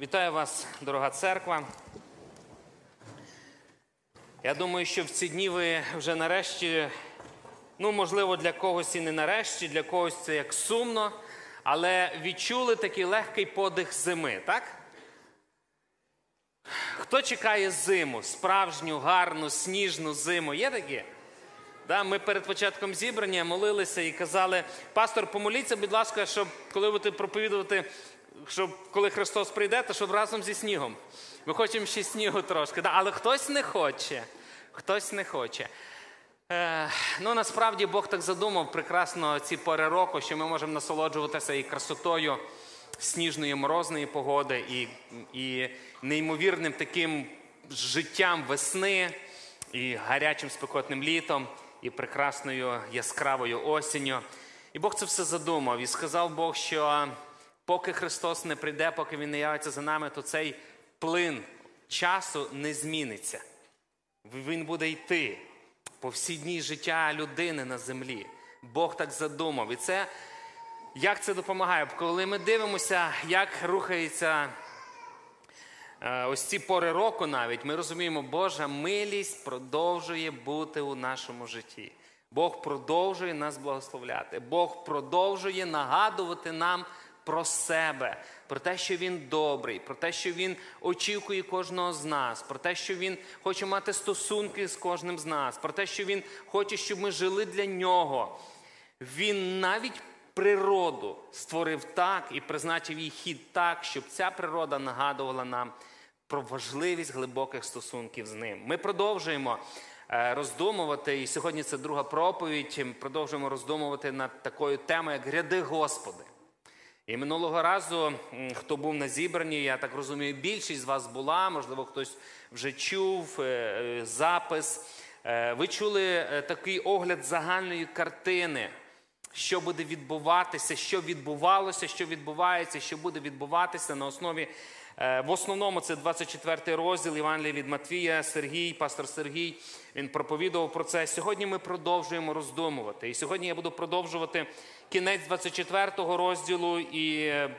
Вітаю вас, дорога церква. Я думаю, що в ці дні ви вже нарешті, ну, можливо, для когось і не нарешті, для когось це як сумно, але відчули такий легкий подих зими, так? Хто чекає зиму, справжню, гарну, сніжну зиму? Є такі? Да, ми перед початком зібрання молилися і казали, пастор, помоліться, будь ласка, щоб коли будете проповідувати, щоб коли Христос прийде, то щоб разом зі снігом. Ми хочемо ще снігу трошки. Да, але хтось не хоче. Хтось не хоче. Е, ну насправді Бог так задумав прекрасно ці пори року, що ми можемо насолоджуватися і красотою сніжної морозної погоди, і, і неймовірним таким життям весни, і гарячим спекотним літом, і прекрасною яскравою осінню. І Бог це все задумав. І сказав Бог, що поки Христос не прийде, поки Він не явиться за нами, то цей плин часу не зміниться. Він буде йти по всі дні життя людини на землі. Бог так задумав. І це як це допомагає? Коли ми дивимося, як рухається е, ось ці пори року, навіть ми розуміємо, Божа милість продовжує бути у нашому житті. Бог продовжує нас благословляти. Бог продовжує нагадувати нам про себе, про те, що він добрий, про те, що він очікує кожного з нас, про те, що він хоче мати стосунки з кожним з нас, про те, що він хоче, щоб ми жили для нього. Він навіть природу створив так і призначив її хід так, щоб ця природа нагадувала нам про важливість глибоких стосунків з ним. Ми продовжуємо е, роздумувати, і сьогодні це друга проповідь. Продовжуємо роздумувати над такою темою, як гряди Господи. І минулого разу, хто був на зібранні, я так розумію, більшість з вас була, можливо, хтось вже чув е, е, запис. Ви чули такий огляд загальної картини що буде відбуватися, що відбувалося, що відбувається, що буде відбуватися на основі. Е, в основному це 24 розділ Євангелія від Матвія, Сергій, пастор Сергій. Він проповідував про це. Сьогодні ми продовжуємо роздумувати. І сьогодні я буду продовжувати кінець 24 розділу, і е,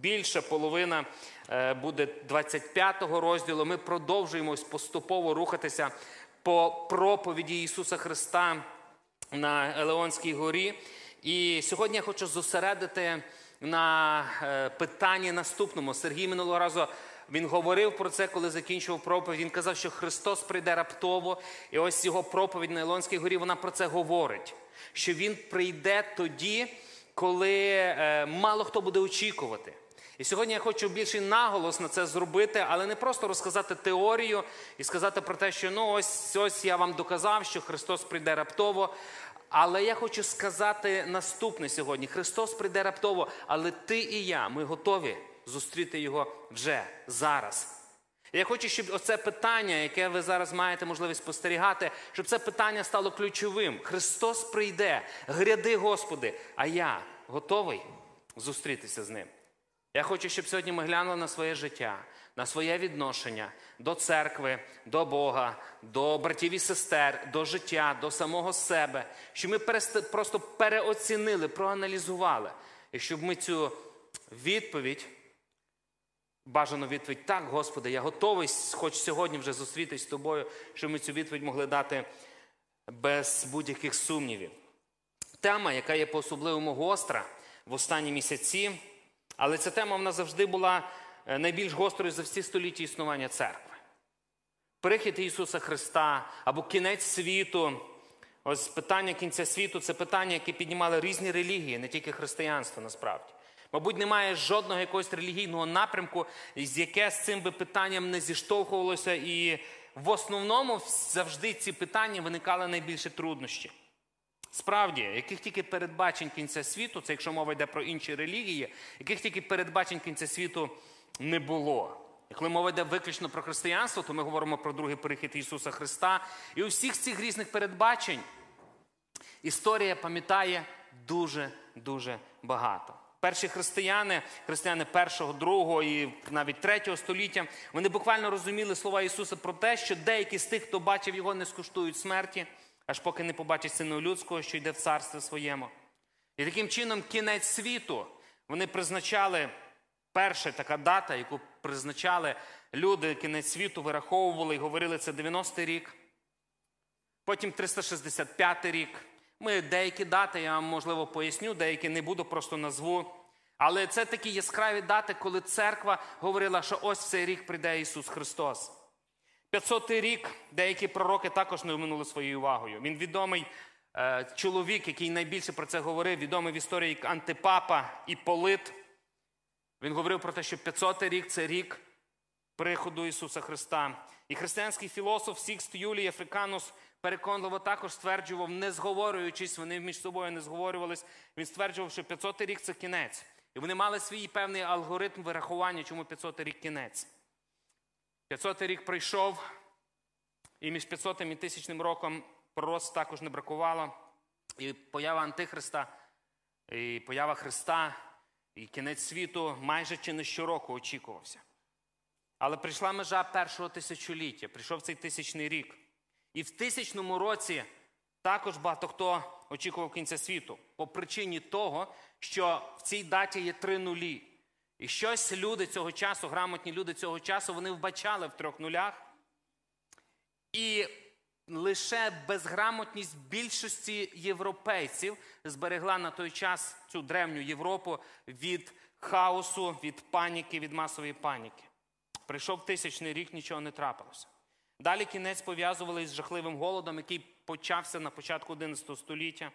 більша половина е, буде 25 розділу. Ми продовжуємо поступово рухатися по проповіді Ісуса Христа на Елеонській горі. І сьогодні я хочу зосередити на е, питанні наступному. Сергій минулого разу він говорив про це, коли закінчував проповідь. Він казав, що Христос прийде раптово, і ось його проповідь на Ілонській горі вона про це говорить. Що Він прийде тоді, коли е, мало хто буде очікувати. І сьогодні я хочу більший наголос на це зробити, але не просто розказати теорію і сказати про те, що ну ось ось я вам доказав, що Христос прийде раптово. Але я хочу сказати наступне сьогодні: Христос прийде раптово, але ти і я, ми готові зустріти Його вже зараз. Я хочу, щоб оце питання, яке ви зараз маєте можливість спостерігати, щоб це питання стало ключовим. Христос прийде, гряди, Господи, а я готовий зустрітися з ним. Я хочу, щоб сьогодні ми глянули на своє життя, на своє відношення до церкви, до Бога, до братів і сестер, до життя, до самого себе, щоб ми просто переоцінили, проаналізували, і щоб ми цю відповідь, бажану відповідь, так, Господи, я готовий, хоч сьогодні вже зустрітись з тобою, щоб ми цю відповідь могли дати без будь-яких сумнівів. Тема, яка є по особливому гостра в останні місяці, але ця тема вона завжди була Е, найбільш гострою за всі століття існування церкви. Прихід Ісуса Христа або кінець світу. Ось питання кінця світу це питання, яке піднімали різні релігії, не тільки християнство насправді. Мабуть, немає жодного якогось релігійного напрямку, з яке з цим би питанням не зіштовхувалося, і в основному завжди ці питання виникали найбільше труднощі. Справді, яких тільки передбачень кінця світу, це якщо мова йде про інші релігії, яких тільки передбачень кінця світу не було. І коли мова йде виключно про християнство, то ми говоримо про другий перехід Ісуса Христа. І у всіх цих різних передбачень історія пам'ятає дуже-дуже багато. Перші християни, християни першого, другого і навіть третього століття, вони буквально розуміли слова Ісуса про те, що деякі з тих, хто бачив його, не скуштують смерті, аж поки не побачать сину людського, що йде в царстві своєму. І таким чином кінець світу вони призначали Перша така дата, яку призначали люди, кінець світу, вираховували і говорили, це 90-й рік. Потім 365 рік. Ми деякі дати, я вам можливо поясню, деякі не буду, просто назву. Але це такі яскраві дати, коли церква говорила, що ось в цей рік прийде Ісус Христос. 500 рік деякі пророки також не оминули своєю увагою. Він відомий е, чоловік, який найбільше про це говорив, відомий в історії як антипапа і полит. Він говорив про те, що 500 рік це рік приходу Ісуса Христа. І християнський філософ Сікст Юлій Африканус переконливо також стверджував, не зговорюючись, вони між собою не зговорювались. Він стверджував, що 500 рік це кінець. І вони мали свій певний алгоритм вирахування, чому 500 рік кінець. 500 рік прийшов, і між 500 і 1000 роком пророцтв також не бракувало. І поява Антихриста, і поява Христа, і кінець світу майже чи не щороку очікувався. Але прийшла межа першого тисячоліття, прийшов цей тисячний рік. І в тисячному році також багато хто очікував кінця світу по причині того, що в цій даті є три нулі. І щось люди цього часу, грамотні люди цього часу, вони вбачали в трьох нулях. І лише безграмотність більшості європейців зберегла на той час цю древню Європу від хаосу, від паніки, від масової паніки. Прийшов тисячний рік, нічого не трапилося. Далі кінець пов'язували з жахливим голодом, який почався на початку 11 століття.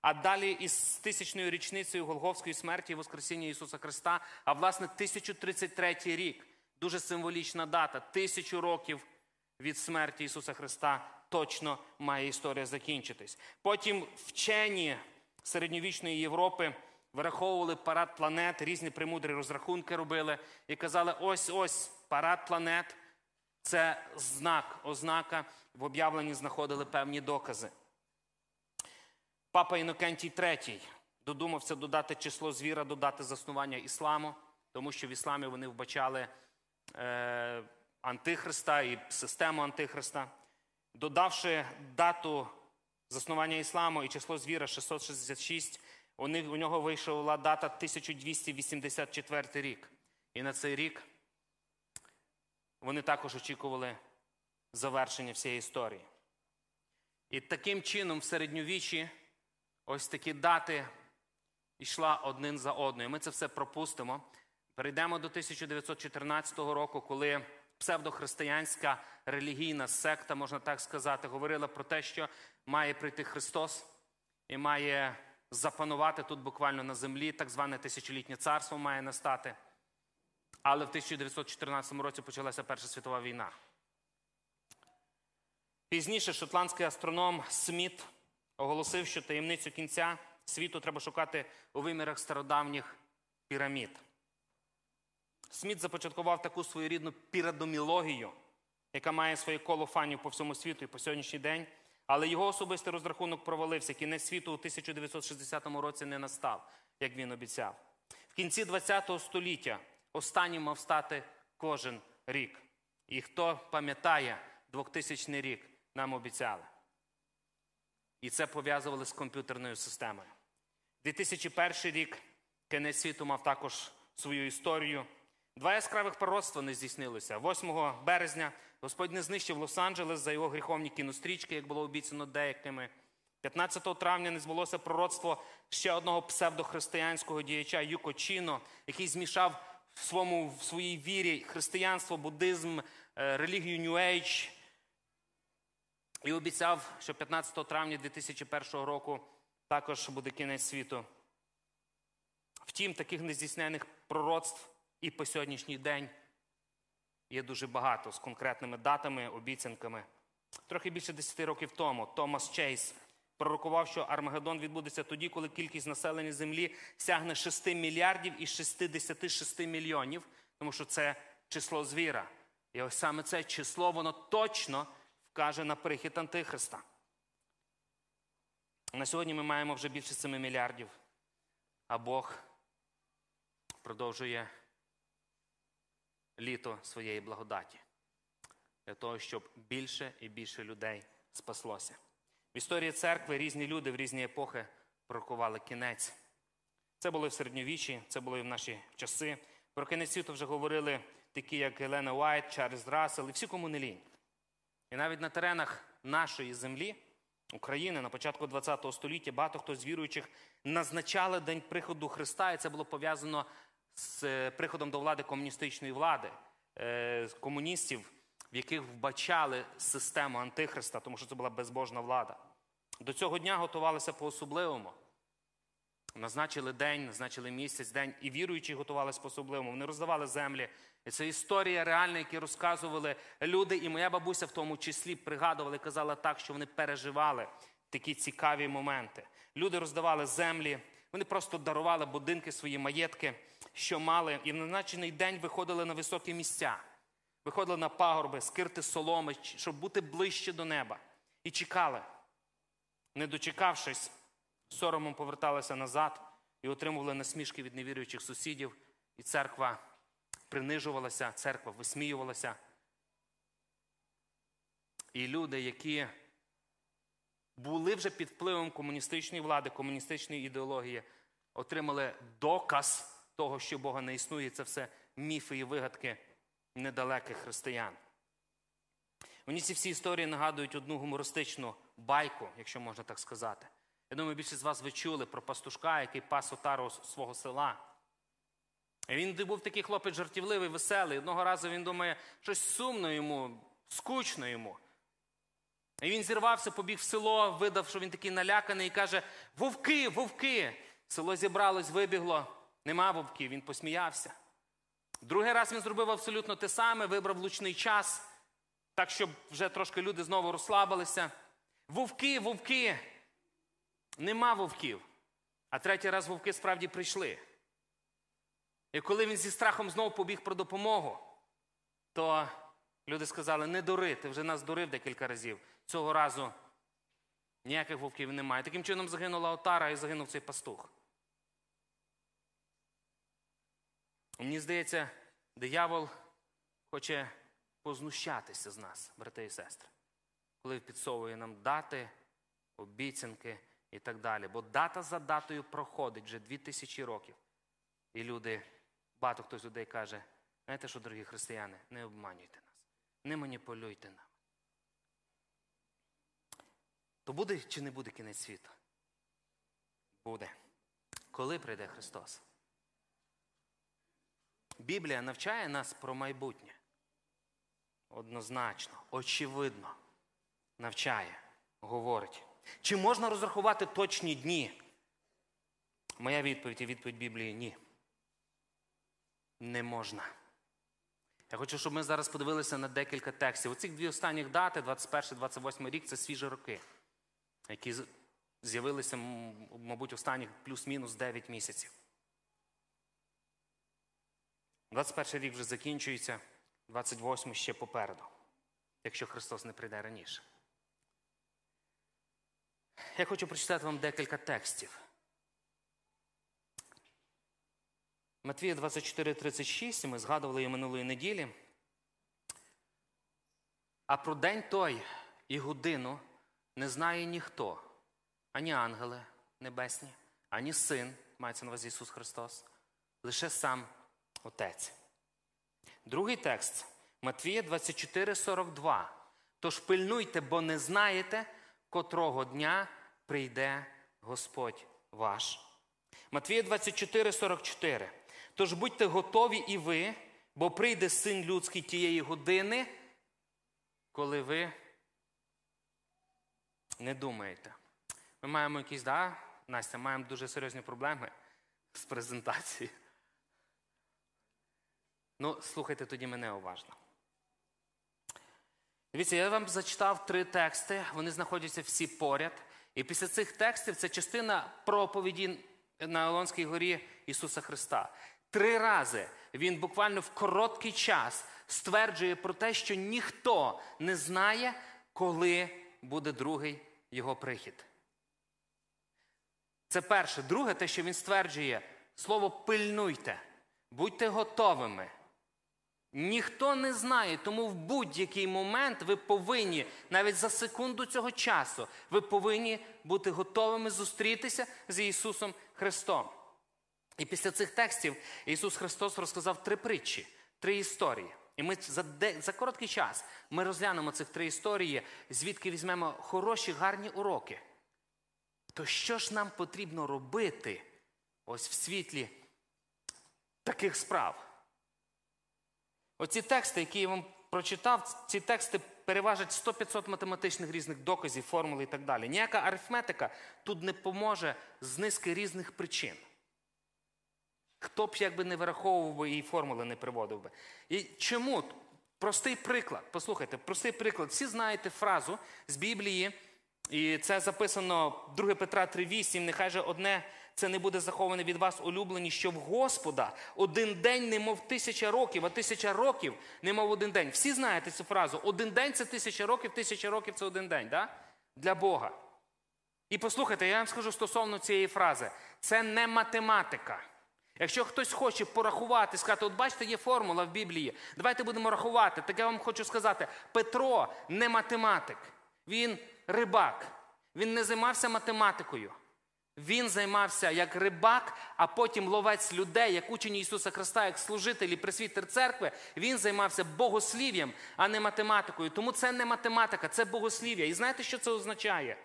А далі із тисячною річницею Голговської смерті і Воскресіння Ісуса Христа, а власне 1033 рік. Дуже символічна дата. Тисячу років від смерті Ісуса Христа точно має історія закінчитись. Потім вчені середньовічної Європи вираховували парад планет, різні премудрі розрахунки робили і казали: ось ось парад планет це знак, ознака. В об'явленні знаходили певні докази. Папа Інокентій III додумався додати число звіра, додати заснування ісламу, тому що в ісламі вони вбачали е, Антихриста і систему Антихриста. Додавши дату заснування ісламу і число звіра 666, у, них, у нього вийшла дата 1284 рік. І на цей рік вони також очікували завершення всієї історії. І таким чином в середньовіччі ось такі дати йшла один за одною. Ми це все пропустимо. Перейдемо до 1914 року, коли псевдохристиянська релігійна секта, можна так сказати, говорила про те, що має прийти Христос і має запанувати тут буквально на землі, так зване тисячолітнє царство має настати. Але в 1914 році почалася Перша світова війна. Пізніше шотландський астроном Сміт оголосив, що таємницю кінця світу треба шукати у вимірах стародавніх пірамід. Сміт започаткував таку своєрідну пірамідологію, яка має своє коло фанів по всьому світу і по сьогоднішній день. Але його особистий розрахунок провалився. Кінець світу у 1960 році не настав, як він обіцяв. В кінці ХХ століття останнім мав стати кожен рік. І хто пам'ятає 2000 рік, нам обіцяли. І це пов'язували з комп'ютерною системою. 2001 рік кінець світу мав також свою історію. Два яскравих пророцтва не здійснилося. 8 березня Господь не знищив Лос-Анджелес за його гріховні кінострічки, як було обіцяно деякими. 15 травня не збулося пророцтво ще одного псевдохристиянського діяча Юко Чіно, який змішав в, своєму, в своїй вірі християнство, буддизм, е, релігію Age. І обіцяв, що 15 травня 2001 року також буде кінець світу. Втім, таких нездійснених пророцтв і по сьогоднішній день є дуже багато з конкретними датами, обіцянками. Трохи більше 10 років тому Томас Чейз пророкував, що Армагеддон відбудеться тоді, коли кількість населення Землі сягне 6 мільярдів і 66 мільйонів, тому що це число звіра. І ось саме це число, воно точно вкаже на прихід Антихриста. На сьогодні ми маємо вже більше 7 мільярдів, а Бог продовжує літо своєї благодаті для того, щоб більше і більше людей спаслося. В історії церкви різні люди в різні епохи пророкували кінець. Це було в середньовіччі, це було і в наші часи. Про кінець світу вже говорили такі, як Елена Уайт, Чарльз Рассел і всі, кому не лінь. І навіть на теренах нашої землі, України, на початку ХХ століття, багато хто з віруючих назначали день приходу Христа, і це було пов'язано з е, приходом до влади комуністичної влади, е, комуністів, в яких вбачали систему Антихриста, тому що це була безбожна влада. До цього дня готувалися по-особливому. Назначили день, назначили місяць, день, і віруючі готувалися по-особливому. Вони роздавали землі. І це історія реальна, які розказували люди, і моя бабуся в тому числі пригадувала і казала так, що вони переживали такі цікаві моменти. Люди роздавали землі, вони просто дарували будинки, свої маєтки, що мали, і в назначений день виходили на високі місця, виходили на пагорби, скирти соломи, щоб бути ближче до неба. І чекали. Не дочекавшись, соромом поверталися назад і отримували насмішки від невіруючих сусідів, і церква принижувалася, церква висміювалася. І люди, які були вже під впливом комуністичної влади, комуністичної ідеології, отримали доказ того, що Бога не існує. Це все міфи і вигадки недалеких християн. Мені ці всі історії нагадують одну гумористичну байку, якщо можна так сказати. Я думаю, більшість з вас ви чули про пастушка, який пас отару свого села. І Він був такий хлопець жартівливий, веселий. Одного разу він думає, щось сумно йому, скучно йому. І він зірвався, побіг в село, видав, що він такий наляканий, і каже: Вовки, вовки! Село зібралось, вибігло, нема вовків, він посміявся. Другий раз він зробив абсолютно те саме, вибрав лучний час, так, щоб вже трошки люди знову розслабилися. Вовки, вовки! Нема вовків. А третій раз вовки справді прийшли. І коли він зі страхом знову побіг про допомогу, то люди сказали: не дури, ти вже нас дурив декілька разів. Цього разу ніяких вовків немає. Таким чином загинула отара і загинув цей пастух. Мені здається, диявол хоче познущатися з нас, брати і сестри, коли підсовує нам дати, обіцянки і так далі. Бо дата за датою проходить вже дві тисячі років. І люди, багато хто з людей каже, знаєте що, дорогі християни, не обманюйте нас, не маніпулюйте нам. То буде чи не буде кінець світу? Буде. Коли прийде Христос? Біблія навчає нас про майбутнє. Однозначно, очевидно, навчає, говорить. Чи можна розрахувати точні дні? Моя відповідь і відповідь Біблії ні. Не можна. Я хочу, щоб ми зараз подивилися на декілька текстів. Оці дві останніх дати, 21-28 рік, це свіжі роки, які з'явилися, мабуть, останніх плюс-мінус 9 місяців. 21 рік вже закінчується, 28 ще попереду, якщо Христос не прийде раніше. Я хочу прочитати вам декілька текстів. Матвія 24,36, ми згадували її минулої неділі. А про день той і годину не знає ніхто, ані ангели небесні, ані син, мається на увазі Ісус Христос, лише сам Отець. Другий текст Матвія 24,42. Тож пильнуйте, бо не знаєте, котрого дня прийде Господь ваш. Матвія 24, 44. Тож будьте готові і ви, бо прийде син людський тієї години, коли ви не думаєте. Ми маємо якісь, да, Настя, маємо дуже серйозні проблеми з презентацією. Ну, слухайте тоді мене уважно. Дивіться, я вам зачитав три тексти, вони знаходяться всі поряд. І після цих текстів це частина проповіді на Олонській горі Ісуса Христа. Три рази він буквально в короткий час стверджує про те, що ніхто не знає, коли буде другий його прихід. Це перше. Друге, те, що він стверджує, слово пильнуйте, будьте готовими. Ніхто не знає, тому в будь-який момент ви повинні, навіть за секунду цього часу, ви повинні бути готовими зустрітися з Ісусом Христом. І після цих текстів Ісус Христос розказав три притчі, три історії. І ми за де, за короткий час ми розглянемо цих три історії, звідки візьмемо хороші, гарні уроки. То що ж нам потрібно робити ось в світлі таких справ? Оці тексти, які я вам прочитав, ці тексти переважать 100-500 математичних різних доказів, формул і так далі. Ніяка арифметика тут не поможе з низки різних причин. Хто б якби не вираховував би і формули не приводив би. І чому? Простий приклад. Послухайте, простий приклад. Всі знаєте фразу з Біблії, і це записано 2 Петра 3,8. Нехай же одне це не буде заховане від вас улюблені, що в Господа один день, немов тисяча років, а тисяча років, немов один день. Всі знаєте цю фразу. Один день це тисяча років, тисяча років це один день. Да? Для Бога. І послухайте, я вам скажу стосовно цієї фрази: це не математика. Якщо хтось хоче порахувати, сказати, от бачите, є формула в Біблії, давайте будемо рахувати. Так я вам хочу сказати: Петро не математик, він рибак. Він не займався математикою. Він займався як рибак, а потім ловець людей, як учень Ісуса Христа, як служитель і пресвітер церкви. Він займався богослів'ям, а не математикою. Тому це не математика, це богослів'я. І знаєте, що це означає?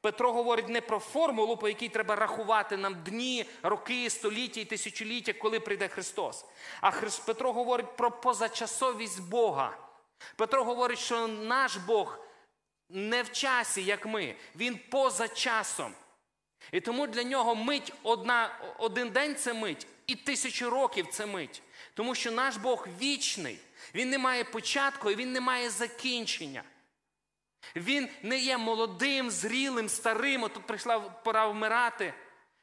Петро говорить не про формулу, по якій треба рахувати нам дні, роки, століття і тисячоліття, коли прийде Христос. А Петро говорить про позачасовість Бога. Петро говорить, що наш Бог не в часі, як ми, він поза часом. І тому для нього мить одна, один день це мить, і тисячу років це мить. Тому що наш Бог вічний, він не має початку і він не має закінчення. Він не є молодим, зрілим, старим, тут прийшла пора вмирати.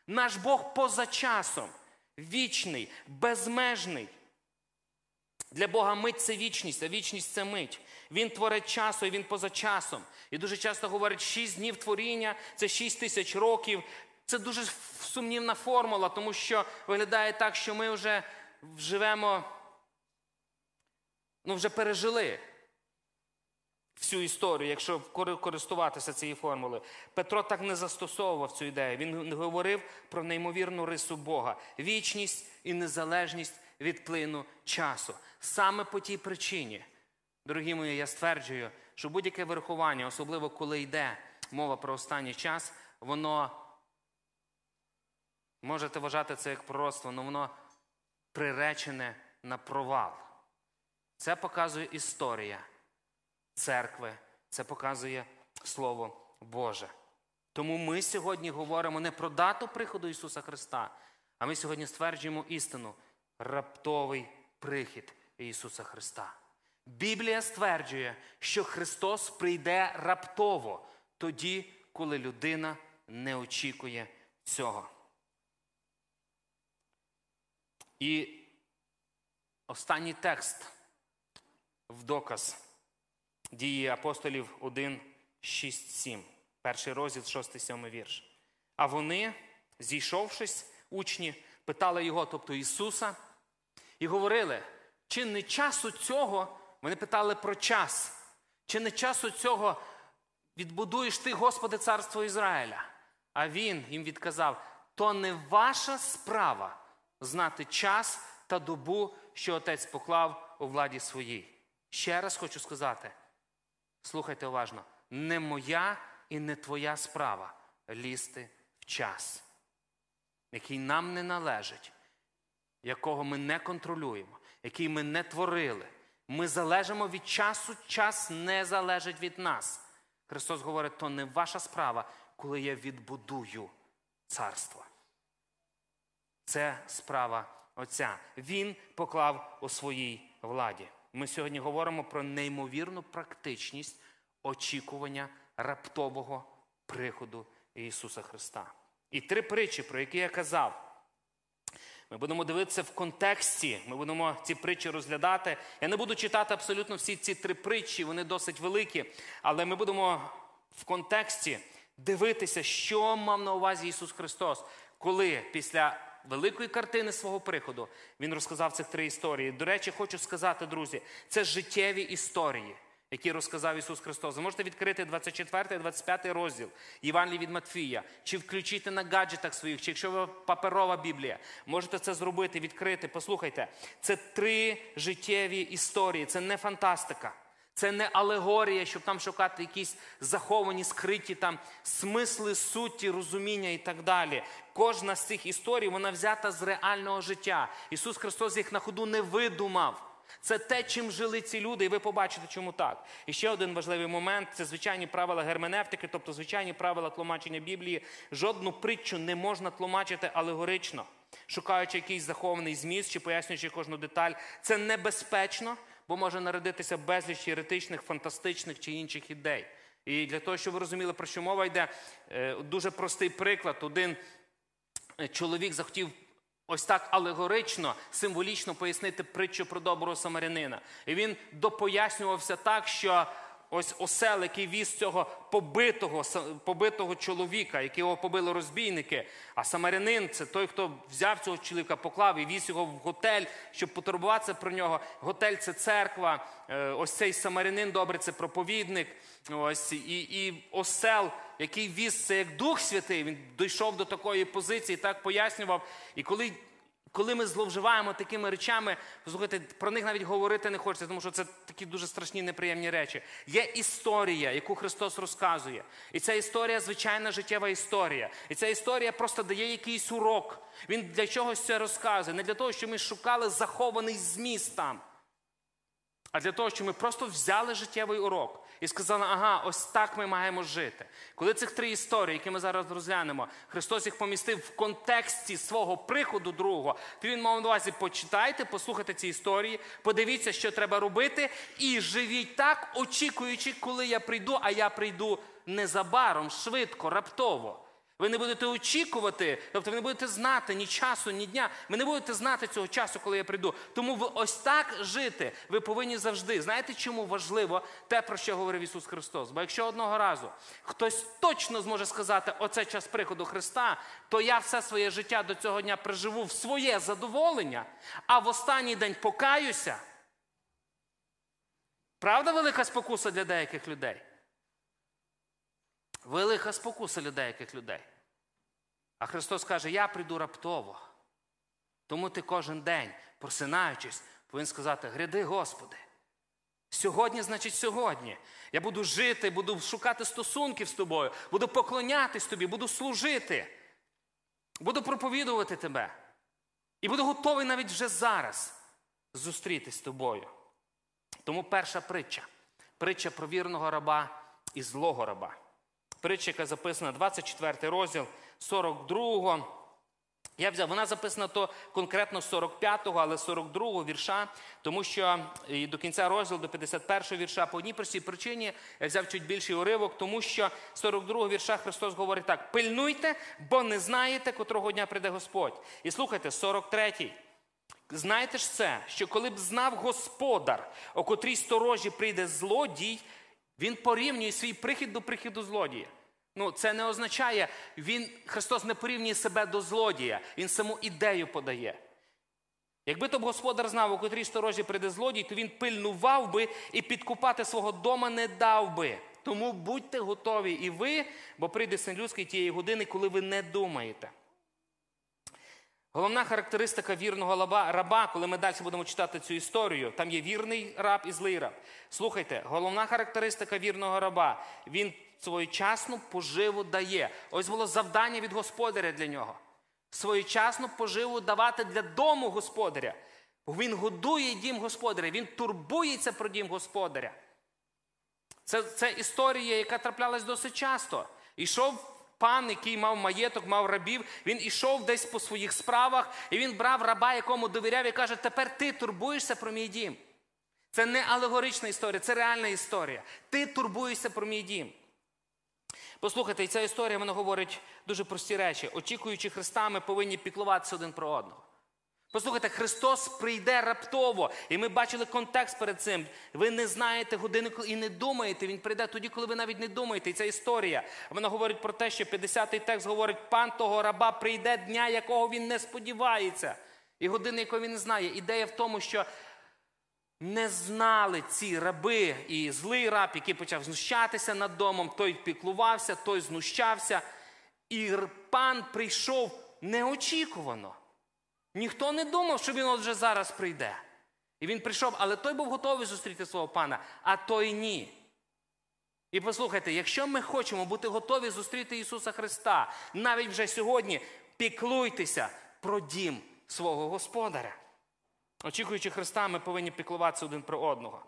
Наш Бог поза часом, вічний, безмежний. Для Бога мить це вічність, а вічність це мить. Він творить часу і він поза часом. І дуже часто говорить, шість днів творіння це шість тисяч років. Це дуже сумнівна формула, тому що виглядає так, що ми вже живемо, ну вже пережили всю історію, якщо користуватися цією формулою. Петро так не застосовував цю ідею. Він говорив про неймовірну рису Бога, вічність і незалежність від плину часу. Саме по тій причині, дорогі мої, я стверджую, що будь-яке вирахування, особливо коли йде мова про останній час, воно можете вважати це як пророцтво, але воно приречене на провал. Це показує історія церкви, це показує Слово Боже. Тому ми сьогодні говоримо не про дату приходу Ісуса Христа, а ми сьогодні стверджуємо істину раптовий прихід Ісуса Христа. Біблія стверджує, що Христос прийде раптово тоді, коли людина не очікує цього. І останній текст в доказ дії апостолів 1, 6, 7. Перший розділ, 6, 7 вірш. А вони, зійшовшись, учні, питали його, тобто Ісуса, і говорили, чи не часу цього, вони питали про час, чи не часу цього відбудуєш ти, Господи, царство Ізраїля? А він їм відказав: то не ваша справа знати час та добу, що отець поклав у владі своїй. Ще раз хочу сказати: слухайте уважно, не моя і не твоя справа лізти в час, який нам не належить, якого ми не контролюємо, який ми не творили. Ми залежимо від часу, час не залежить від нас. Христос говорить, то не ваша справа, коли я відбудую царство. Це справа Отця. Він поклав у своїй владі. Ми сьогодні говоримо про неймовірну практичність очікування раптового приходу Ісуса Христа. І три притчі, про які я казав. Ми будемо дивитися в контексті, ми будемо ці притчі розглядати. Я не буду читати абсолютно всі ці три притчі, вони досить великі, але ми будемо в контексті дивитися, що мав на увазі Ісус Христос, коли після великої картини свого приходу він розказав цих три історії. До речі, хочу сказати, друзі, це життєві історії. Які розказав Ісус Христос. Ви можете відкрити 24 25 розділ Євангелії від Матфія, чи включити на гаджетах своїх, чи якщо ви паперова Біблія, можете це зробити, відкрити. Послухайте, це три життєві історії, це не фантастика. Це не алегорія, щоб там шукати якісь заховані, скриті там смисли, суті, розуміння і так далі. Кожна з цих історій вона взята з реального життя. Ісус Христос їх на ходу не видумав. Це те, чим жили ці люди, і ви побачите, чому так. І ще один важливий момент це звичайні правила герменевтики, тобто звичайні правила тлумачення Біблії. Жодну притчу не можна тлумачити алегорично, шукаючи якийсь захований зміст чи пояснюючи кожну деталь. Це небезпечно, бо може народитися безліч еретичних, фантастичних чи інших ідей. І для того, щоб ви розуміли, про що мова йде, е, дуже простий приклад. Один е, чоловік захотів ось так алегорично, символічно пояснити притчу про доброго самарянина. І він допояснювався так, що ось осел, який віз цього побитого, побитого чоловіка, якого побили розбійники, а самарянин це той, хто взяв цього чоловіка, поклав і віз його в готель, щоб потурбуватися про нього. Готель це церква, е, ось цей самарянин добрий, це проповідник. Ось і, і осел, який віз це як Дух Святий, він дійшов до такої позиції, так пояснював. І коли коли ми зловживаємо такими речами, слухайте, про них навіть говорити не хочеться, тому що це такі дуже страшні неприємні речі. Є історія, яку Христос розказує. І ця історія звичайна життєва історія. І ця історія просто дає якийсь урок. Він для чогось це розказує. Не для того, щоб ми шукали захований зміст там, а для того, щоб ми просто взяли життєвий урок і сказали, ага, ось так ми маємо жити. Коли цих три історії, які ми зараз розглянемо, Христос їх помістив в контексті свого приходу другого, то він мав на увазі почитайте, послухайте ці історії, подивіться, що треба робити, і живіть так, очікуючи, коли я прийду, а я прийду незабаром, швидко, раптово. Ви не будете очікувати, тобто ви не будете знати ні часу, ні дня. Ви не будете знати цього часу, коли я прийду. Тому ви ось так жити. Ви повинні завжди. Знаєте, чому важливо те, про що говорив Ісус Христос? Бо якщо одного разу хтось точно зможе сказати, оце час приходу Христа, то я все своє життя до цього дня проживу в своє задоволення, а в останній день покаюся. Правда, велика спокуса для деяких людей? Велика спокуса для деяких людей. А Христос каже: Я прийду раптово. Тому ти кожен день, просинаючись, повинен сказати: Гряди, Господи. Сьогодні, значить, сьогодні. Я буду жити, буду шукати стосунків з тобою, буду поклонятись тобі, буду служити, буду проповідувати тебе. І буду готовий навіть вже зараз зустрітись з тобою. Тому перша притча притча про вірного раба і злого раба притча, яка записана 24 розділ 42-го. Я взяв, вона записана то конкретно 45-го, але 42-го вірша, тому що і до кінця розділу, до 51-го вірша, по одній простій причині я взяв чуть більший уривок, тому що 42-го вірша Христос говорить так: пильнуйте, бо не знаєте, котрого дня прийде Господь. І слухайте, 43-й. Знаєте ж це, що коли б знав господар, о котрій сторожі прийде злодій, він порівнює свій прихід до прихіду злодія. Ну, це не означає, він, Христос не порівнює себе до злодія, Він саму ідею подає. Якби то б господар знав, у котрій сторожі прийде злодій, то він пильнував би і підкупати свого дома не дав би. Тому будьте готові і ви, бо прийде син людський тієї години, коли ви не думаєте. Головна характеристика вірного раба, коли ми далі будемо читати цю історію, там є вірний раб і злий раб. Слухайте, головна характеристика вірного раба він своєчасну поживу дає. Ось було завдання від господаря для нього. Своєчасну поживу давати для дому господаря. Він годує дім господаря, він турбується про дім господаря. Це це історія, яка траплялась досить часто. Ішов пан, який мав маєток, мав рабів, він ішов десь по своїх справах, і він брав раба, якому довіряв, і каже: Тепер ти турбуєшся про мій дім. Це не алегорична історія, це реальна історія. Ти турбуєшся про мій дім. Послухайте, ця історія вона говорить дуже прості речі. Очікуючи Христа, ми повинні піклуватися один про одного. Послухайте, Христос прийде раптово, і ми бачили контекст перед цим. Ви не знаєте години і не думаєте. Він прийде тоді, коли ви навіть не думаєте. І ця історія вона говорить про те, що 50-й текст говорить, пан того раба прийде дня, якого він не сподівається, і години, якої він не знає. Ідея в тому, що не знали ці раби і злий раб, який почав знущатися над домом, той піклувався, той знущався. І пан прийшов неочікувано. Ніхто не думав, що він от вже зараз прийде. І він прийшов, але той був готовий зустріти свого пана, а той ні. І послухайте, якщо ми хочемо бути готові зустріти Ісуса Христа, навіть вже сьогодні піклуйтеся про дім свого Господаря. Очікуючи Христа, ми повинні піклуватися один про одного.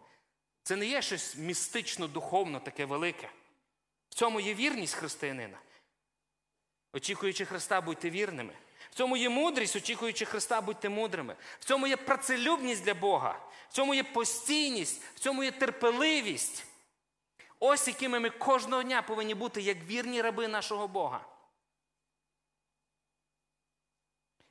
Це не є щось містично, духовно таке велике. В цьому є вірність християнина. Очікуючи Христа, будьте вірними. В цьому є мудрість, очікуючи Христа, будьте мудрими. В цьому є працелюбність для Бога, в цьому є постійність, в цьому є терпеливість. Ось якими ми кожного дня повинні бути як вірні раби нашого Бога.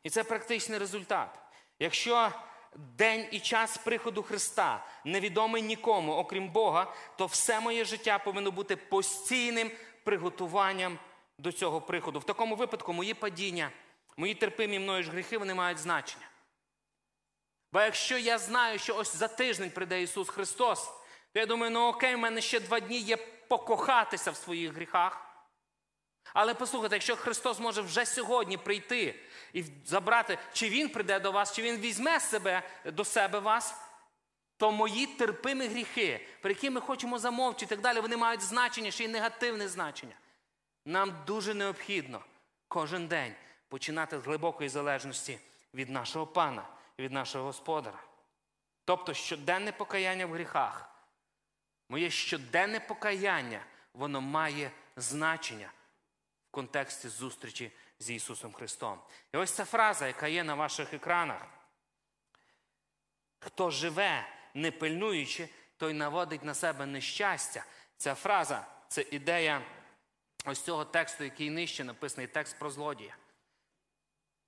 І це практичний результат. Якщо день і час приходу Христа невідомий нікому, окрім Бога, то все моє життя повинно бути постійним приготуванням до цього приходу. В такому випадку мої падіння, мої терпимі мною ж гріхи, вони мають значення. Бо якщо я знаю, що ось за тиждень прийде Ісус Христос, то я думаю, ну окей, в мене ще два дні є покохатися в своїх гріхах. Але послухайте, якщо Христос може вже сьогодні прийти і забрати, чи Він прийде до вас, чи Він візьме себе до себе вас, то мої терпимі гріхи, про які ми хочемо замовчити і так далі, вони мають значення, ще й негативне значення. Нам дуже необхідно кожен день починати з глибокої залежності від нашого пана, від нашого Господара. Тобто щоденне покаяння в гріхах, моє щоденне покаяння, воно має значення в контексті зустрічі з Ісусом Христом. І ось ця фраза, яка є на ваших екранах. Хто живе, не пильнуючи, той наводить на себе нещастя. Ця фраза це ідея ось цього тексту, який нижче написаний текст про злодія.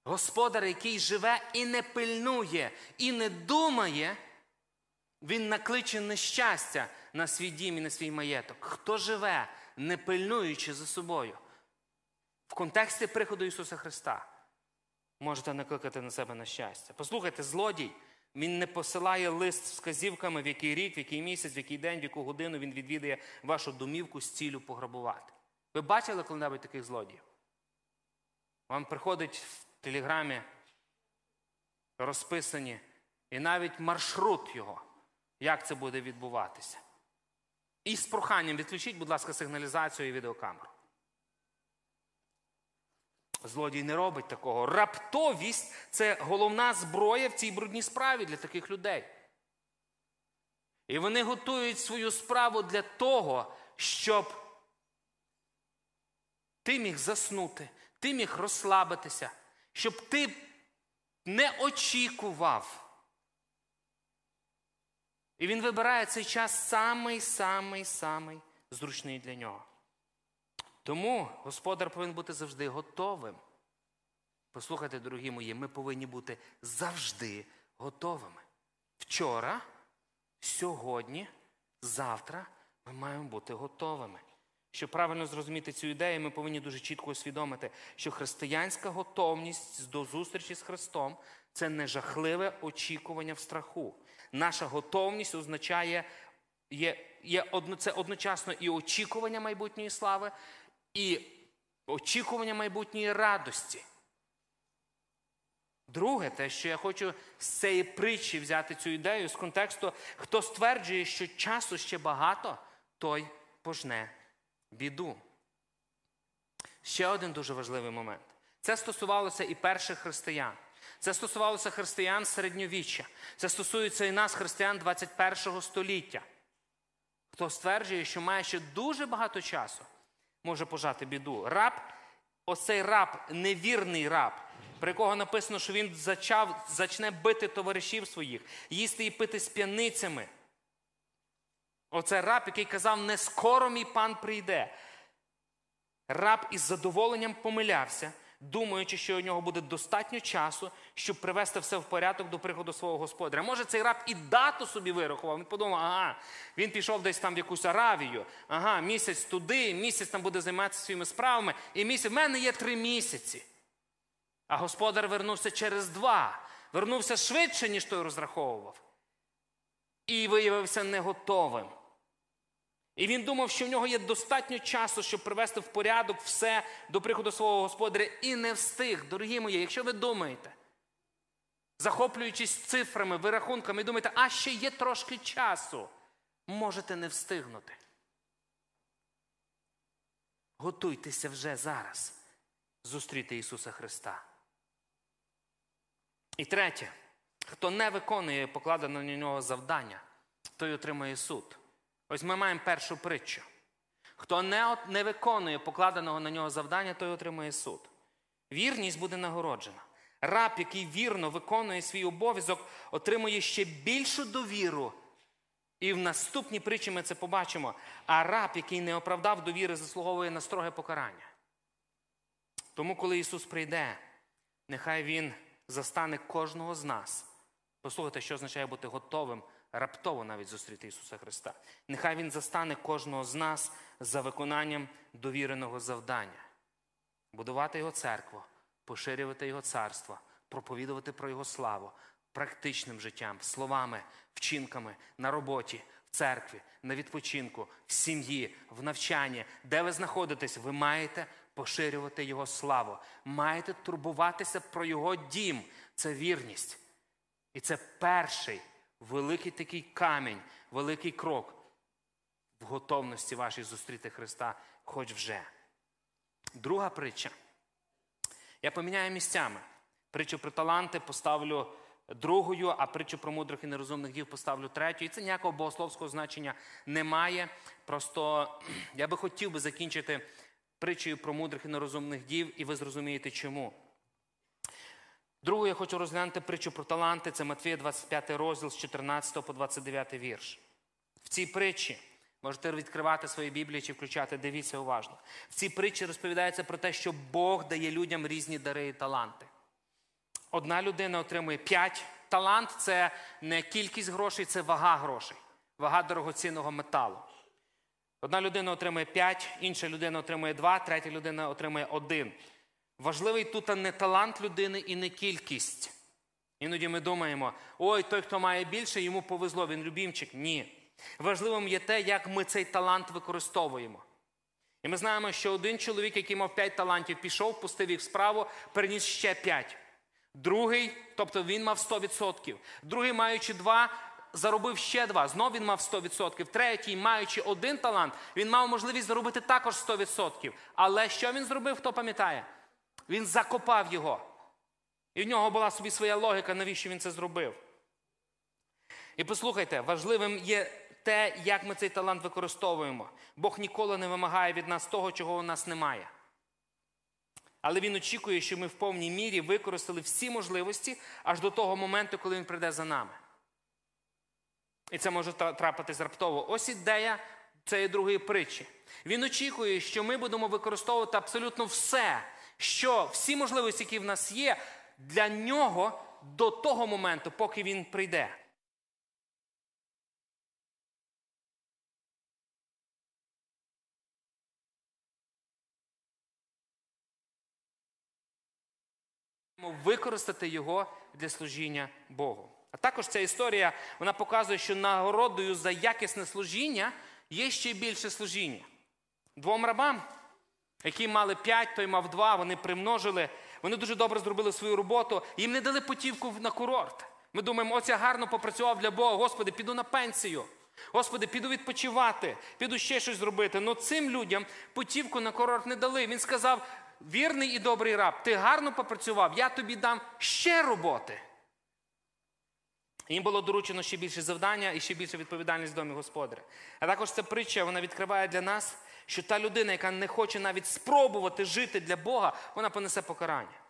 Господар, який живе і не пильнує, і не думає, він накличе нещастя на свій дім і на свій маєток. Хто живе, не пильнуючи за собою, в контексті приходу Ісуса Христа можете накликати на себе нещастя. Послухайте, злодій, він не посилає лист з вказівками, в який рік, в який місяць, в який день, в яку годину він відвідає вашу домівку з цілю пограбувати. Ви бачили коли-небудь таких злодіїв? Вам приходить телеграмі розписані і навіть маршрут його, як це буде відбуватися. І з проханням відключіть, будь ласка, сигналізацію і відеокамеру. Злодій не робить такого. Раптовість це головна зброя в цій брудній справі для таких людей. І вони готують свою справу для того, щоб ти міг заснути, ти міг розслабитися, щоб ти не очікував. І він вибирає цей час самий-самий-самий зручний для нього. Тому господар повинен бути завжди готовим. Послухайте, дорогі мої, ми повинні бути завжди готовими. Вчора, сьогодні, завтра ми маємо бути готовими. Щоб правильно зрозуміти цю ідею, ми повинні дуже чітко усвідомити, що християнська готовність до зустрічі з Христом це не жахливе очікування в страху. Наша готовність означає, є, є це одночасно і очікування майбутньої слави, і очікування майбутньої радості. Друге, те, що я хочу з цієї притчі взяти цю ідею з контексту, хто стверджує, що часу ще багато, той пожне біду. Ще один дуже важливий момент. Це стосувалося і перших християн. Це стосувалося християн середньовіччя. Це стосується і нас, християн 21 століття. Хто стверджує, що має ще дуже багато часу, може пожати біду. Раб, оцей раб, невірний раб, про якого написано, що він зачав, зачне бити товаришів своїх, їсти і пити з п'яницями. Оце раб, який казав, не скоро мій пан прийде. Раб із задоволенням помилявся, думаючи, що у нього буде достатньо часу, щоб привести все в порядок до приходу свого господаря. Може, цей раб і дату собі вирахував. Він подумав, ага, він пішов десь там в якусь Аравію, ага, місяць туди, місяць там буде займатися своїми справами, і місяць в мене є три місяці. А господар вернувся через два. Вернувся швидше, ніж той розраховував. і виявився не готовим. І він думав, що в нього є достатньо часу, щоб привести в порядок все до приходу свого господаря, і не встиг. Дорогі мої, якщо ви думаєте, захоплюючись цифрами, вирахунками, думаєте, а ще є трошки часу, можете не встигнути. Готуйтеся вже зараз зустріти Ісуса Христа. І третє, хто не виконує покладене на нього завдання, той отримує суд. Ось ми маємо першу притчу. Хто не, не виконує покладеного на нього завдання, той отримує суд. Вірність буде нагороджена. Раб, який вірно виконує свій обов'язок, отримує ще більшу довіру. І в наступній притчі ми це побачимо. А раб, який не оправдав довіри, заслуговує на строге покарання. Тому, коли Ісус прийде, нехай Він застане кожного з нас. Послухайте, що означає бути готовим раптово навіть зустріти Ісуса Христа. Нехай Він застане кожного з нас за виконанням довіреного завдання. Будувати Його церкву, поширювати Його царство, проповідувати про Його славу практичним життям, словами, вчинками на роботі, в церкві, на відпочинку, в сім'ї, в навчанні, де ви знаходитесь, ви маєте поширювати Його славу, маєте турбуватися про Його дім. Це вірність. І це перший великий такий камінь, великий крок в готовності вашій зустріти Христа, хоч вже. Друга притча. Я поміняю місцями. Притчу про таланти поставлю другою, а притчу про мудрих і нерозумних дів поставлю третьою. І це ніякого богословського значення немає. Просто я би хотів би закінчити притчею про мудрих і нерозумних дів, і ви зрозумієте чому. Другу я хочу розглянути притчу про таланти. Це Матвія 25 розділ з 14 по 29 вірш. В цій притчі можете відкривати свої біблії чи включати, дивіться уважно. В цій притчі розповідається про те, що Бог дає людям різні дари і таланти. Одна людина отримує 5 талант це не кількість грошей, це вага грошей, вага дорогоцінного металу. Одна людина отримує 5, інша людина отримує 2, третя людина отримує 1. Важливий тут не талант людини і не кількість. Іноді ми думаємо, ой, той, хто має більше, йому повезло, він любімчик. Ні. Важливим є те, як ми цей талант використовуємо. І ми знаємо, що один чоловік, який мав 5 талантів, пішов, пустив їх в справу, переніс ще 5. Другий, тобто він мав 100%. Другий, маючи 2, заробив ще 2. Знов він мав 100%. Третій, маючи один талант, він мав можливість заробити також 100%. Але що він зробив, хто пам'ятає? Він закопав його. І в нього була собі своя логіка, навіщо він це зробив. І послухайте, важливим є те, як ми цей талант використовуємо. Бог ніколи не вимагає від нас того, чого у нас немає. Але Він очікує, що ми в повній мірі використали всі можливості аж до того моменту, коли він прийде за нами. І це може трапитись раптово. Ось ідея цієї другої притчі. Він очікує, що ми будемо використовувати абсолютно все, що всі можливості, які в нас є, для нього до того моменту, поки він прийде. використати його для служіння Богу. А також ця історія вона показує, що нагородою за якісне служіння є ще більше служіння. Двом рабам, які мали п'ять, той мав два, вони примножили, вони дуже добре зробили свою роботу, їм не дали путівку на курорт. Ми думаємо, оце гарно попрацював для Бога, Господи, піду на пенсію. Господи, піду відпочивати, піду ще щось зробити. Но цим людям путівку на курорт не дали. Він сказав: вірний і добрий раб, ти гарно попрацював, я тобі дам ще роботи. Їм було доручено ще більше завдання і ще більше відповідальність в домі господаря. А також ця притча вона відкриває для нас, що та людина, яка не хоче навіть спробувати жити для Бога, вона понесе покарання.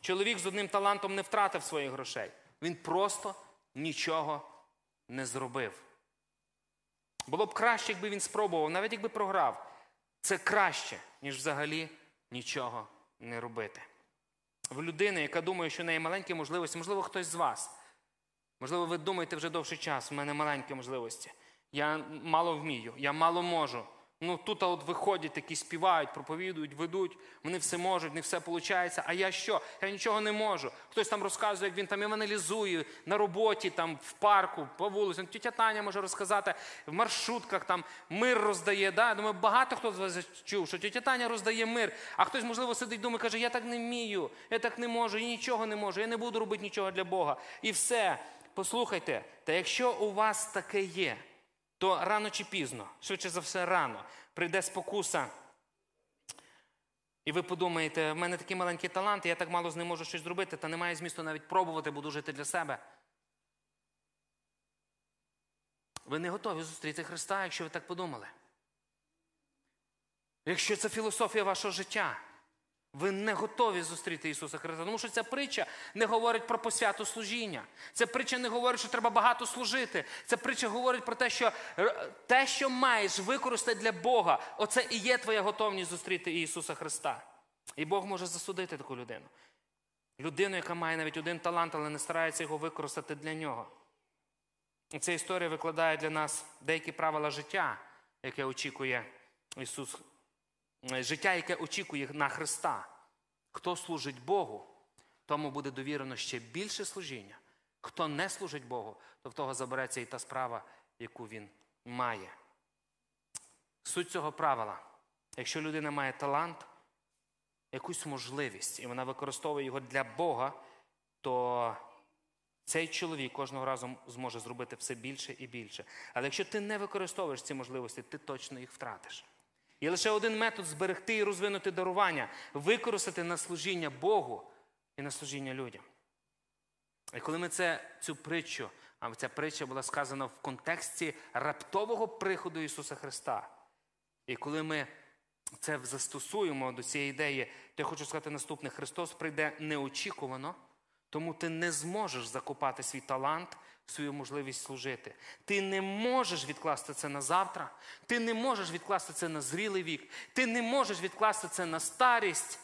Чоловік з одним талантом не втратив своїх грошей. Він просто нічого не зробив. Було б краще, якби він спробував, навіть якби програв. Це краще, ніж взагалі нічого не робити. В людини, яка думає, що в неї маленькі можливості, можливо, хтось з вас. Можливо, ви думаєте вже довший час, в мене маленькі можливості. Я мало вмію, я мало можу. Ну тут от виходять такі співають, проповідують, ведуть, вони все можуть, не все виходить. А я що? Я нічого не можу. Хтось там розказує, як він там евангелізує на роботі, там в парку, по вулиці. Тетя Таня може розказати в маршрутках там мир роздає. Да? Я Думаю, багато хто з вас чув, що тетя Таня роздає мир. А хтось, можливо, сидить думає, каже, я так не вмію, я так не можу, я нічого не можу, я не буду робити нічого для Бога. І все. Послухайте, та якщо у вас таке є то рано чи пізно, швидше за все, рано прийде спокуса. І ви подумаєте, в мене такий маленький талант, я так мало з ним можу щось зробити, та немає змісту навіть пробувати, буду жити для себе. Ви не готові зустріти Христа, якщо ви так подумали. Якщо це філософія вашого життя. Ви не готові зустріти Ісуса Христа. Тому що ця притча не говорить про посвяту служіння. Ця притча не говорить, що треба багато служити. Ця притча говорить про те, що те, що маєш використати для Бога, оце і є твоя готовність зустріти Ісуса Христа. І Бог може засудити таку людину. Людину, яка має навіть один талант, але не старається його використати для нього. І ця історія викладає для нас деякі правила життя, яке очікує Ісус Е, життя, яке очікує на Христа. Хто служить Богу, тому буде довірено ще більше служіння. Хто не служить Богу, то в того забереться і та справа, яку він має. Суть цього правила, якщо людина має талант, якусь можливість, і вона використовує його для Бога, то цей чоловік кожного разу зможе зробити все більше і більше. Але якщо ти не використовуєш ці можливості, ти точно їх втратиш. Є лише один метод зберегти і розвинути дарування, використати на служіння Богу і на служіння людям. І коли ми це, цю притчу, а ця притча була сказана в контексті раптового приходу Ісуса Христа. І коли ми це застосуємо до цієї ідеї, то я хочу сказати наступне: Христос прийде неочікувано, тому ти не зможеш закопати свій талант свою можливість служити. Ти не можеш відкласти це на завтра, ти не можеш відкласти це на зрілий вік, ти не можеш відкласти це на старість.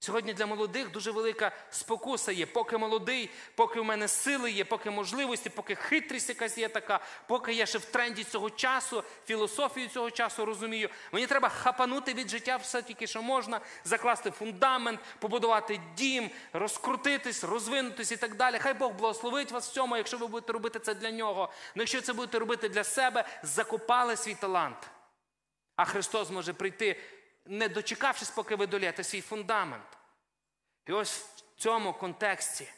Сьогодні для молодих дуже велика спокуса є. Поки молодий, поки в мене сили є, поки можливості, поки хитрість якась є така, поки я ще в тренді цього часу, філософію цього часу розумію. Мені треба хапанути від життя все тільки, що можна, закласти фундамент, побудувати дім, розкрутитись, розвинутись і так далі. Хай Бог благословить вас в цьому, якщо ви будете робити це для нього. Ну якщо це будете робити для себе, закопали свій талант. А Христос може прийти не дочекавшись, поки ви долєте свій фундамент. І ось в цьому контексті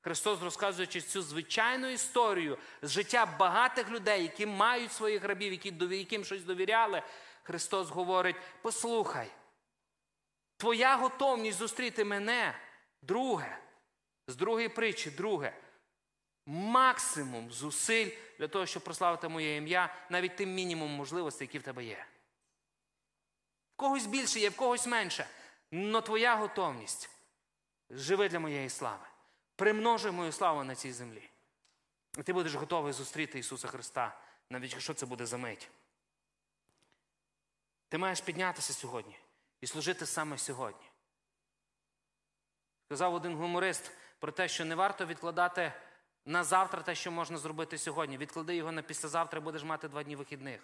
Христос, розказуючи цю звичайну історію з життя багатих людей, які мають своїх рабів, які, яким щось довіряли, Христос говорить: послухай, твоя готовність зустріти мене, друге, з другої притчі, друге. Максимум зусиль для того, щоб прославити моє ім'я, навіть тим мінімум можливостей, які в тебе є. В когось більше є, в когось менше. Но твоя готовність живи для моєї слави. Примножуй мою славу на цій землі. І ти будеш готовий зустріти Ісуса Христа, навіть якщо це буде за мить. Ти маєш піднятися сьогодні і служити саме сьогодні. Сказав один гуморист про те, що не варто відкладати на завтра те, що можна зробити сьогодні. Відклади його на післязавтра, будеш мати два дні вихідних.